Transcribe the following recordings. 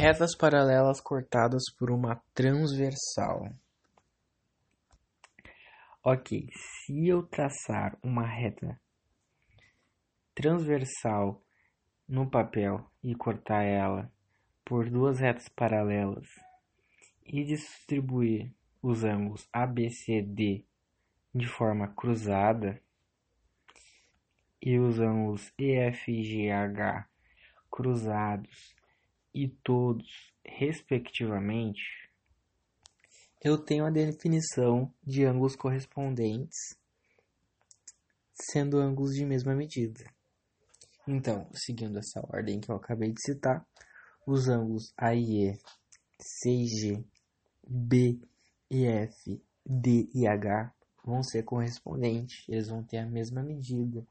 Retas paralelas cortadas por uma transversal. Ok, se eu traçar uma reta transversal no papel e cortar ela por duas retas paralelas e distribuir os ângulos ABCD de forma cruzada e os ângulos EFGH cruzados e todos respectivamente, eu tenho a definição de ângulos correspondentes sendo ângulos de mesma medida. Então, seguindo essa ordem que eu acabei de citar, os ângulos AIE, CG, B e F, D e H vão ser correspondentes, eles vão ter a mesma medida,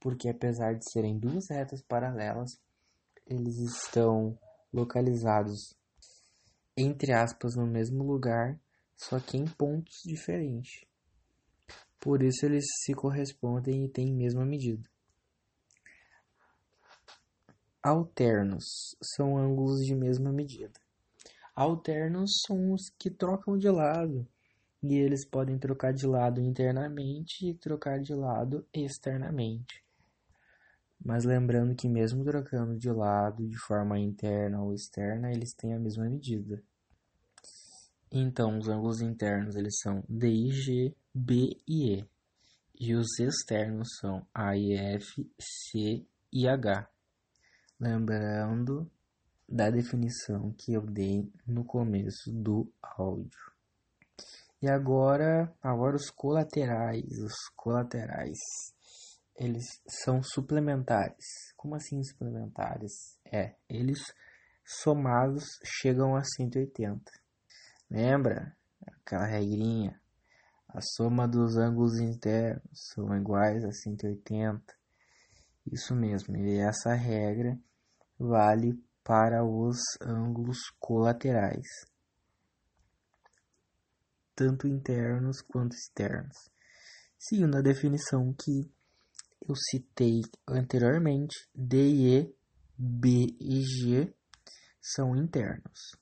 porque apesar de serem duas retas paralelas, eles estão localizados entre aspas no mesmo lugar, só que em pontos diferentes. Por isso eles se correspondem e têm a mesma medida. Alternos são ângulos de mesma medida. Alternos são os que trocam de lado, e eles podem trocar de lado internamente e trocar de lado externamente. Mas lembrando que mesmo trocando de lado de forma interna ou externa, eles têm a mesma medida. Então, os ângulos internos eles são D e G, B e E. E os externos são A e F, C e H. Lembrando da definição que eu dei no começo do áudio. E agora, agora os colaterais, os colaterais eles são suplementares. Como assim suplementares? É, eles somados chegam a 180. Lembra aquela regrinha? A soma dos ângulos internos são iguais a 180. Isso mesmo, e essa regra vale para os ângulos colaterais, tanto internos quanto externos. Seguindo a definição que eu citei anteriormente, D e B e G são internos.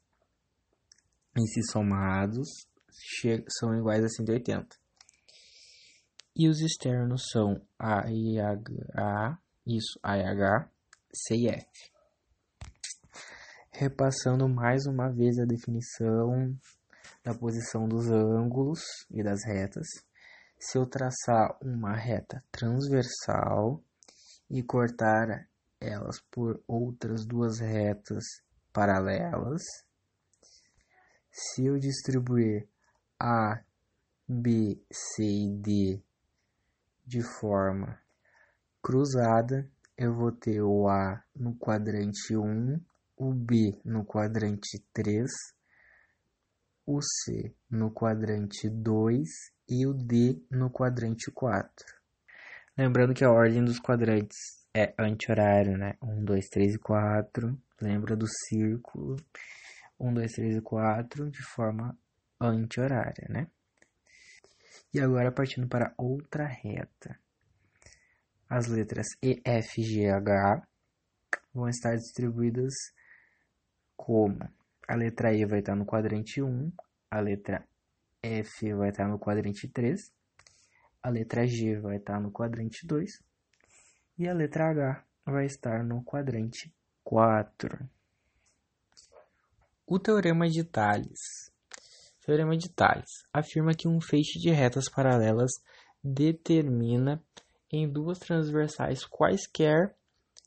E se somados, são iguais a 180. E os externos são A e H, isso, A e H, C e F. Repassando mais uma vez a definição da posição dos ângulos e das retas se eu traçar uma reta transversal e cortar elas por outras duas retas paralelas, se eu distribuir A, B, C e D de forma cruzada, eu vou ter o A no quadrante 1, o B no quadrante 3, o C no quadrante 2 e o D no quadrante 4. Lembrando que a ordem dos quadrantes é anti-horário, né? 1, 2, 3 e 4. Lembra do círculo. 1, 2, 3 e 4 de forma anti-horária, né? E agora partindo para outra reta. As letras E, F, G, H vão estar distribuídas como a letra E vai estar no quadrante 1, a letra F vai estar no quadrante 3, a letra G vai estar no quadrante 2 e a letra H vai estar no quadrante 4. O teorema de Thales. O teorema de Thales afirma que um feixe de retas paralelas determina em duas transversais quaisquer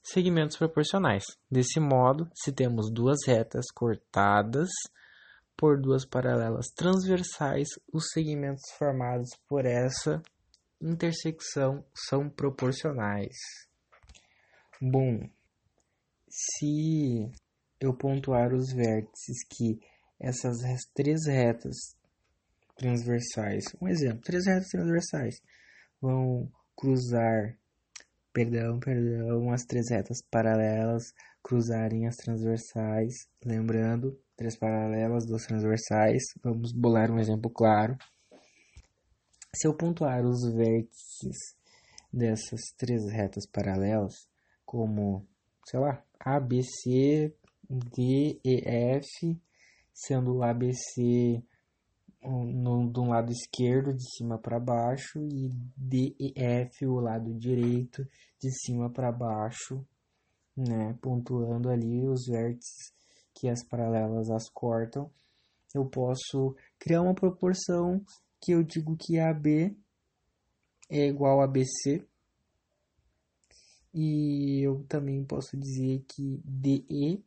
segmentos proporcionais. Desse modo, se temos duas retas cortadas por duas paralelas transversais, os segmentos formados por essa intersecção são proporcionais. Bom, se eu pontuar os vértices que essas três retas transversais, um exemplo, três retas transversais vão cruzar, perdão, perdão, as três retas paralelas cruzarem as transversais, lembrando três paralelas, duas transversais. Vamos bolar um exemplo claro. Se eu pontuar os vértices dessas três retas paralelas, como, sei lá, A, B, C, DEF, sendo o ABC no, do lado esquerdo de cima para baixo e DEF o lado direito de cima para baixo, né, pontuando ali os vértices que as paralelas as cortam. Eu posso criar uma proporção que eu digo que AB é igual a BC. E eu também posso dizer que DE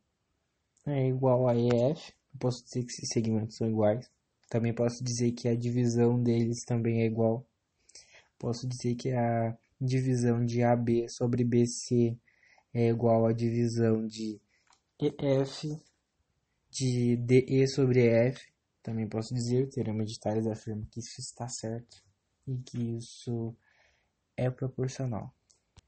é igual a EF. Eu posso dizer que esses segmentos são iguais. Também posso dizer que a divisão deles também é igual. Posso dizer que a divisão de AB sobre BC é igual à divisão de EF de DE sobre F. Também posso dizer, o teorema de Tales afirma que isso está certo e que isso é proporcional.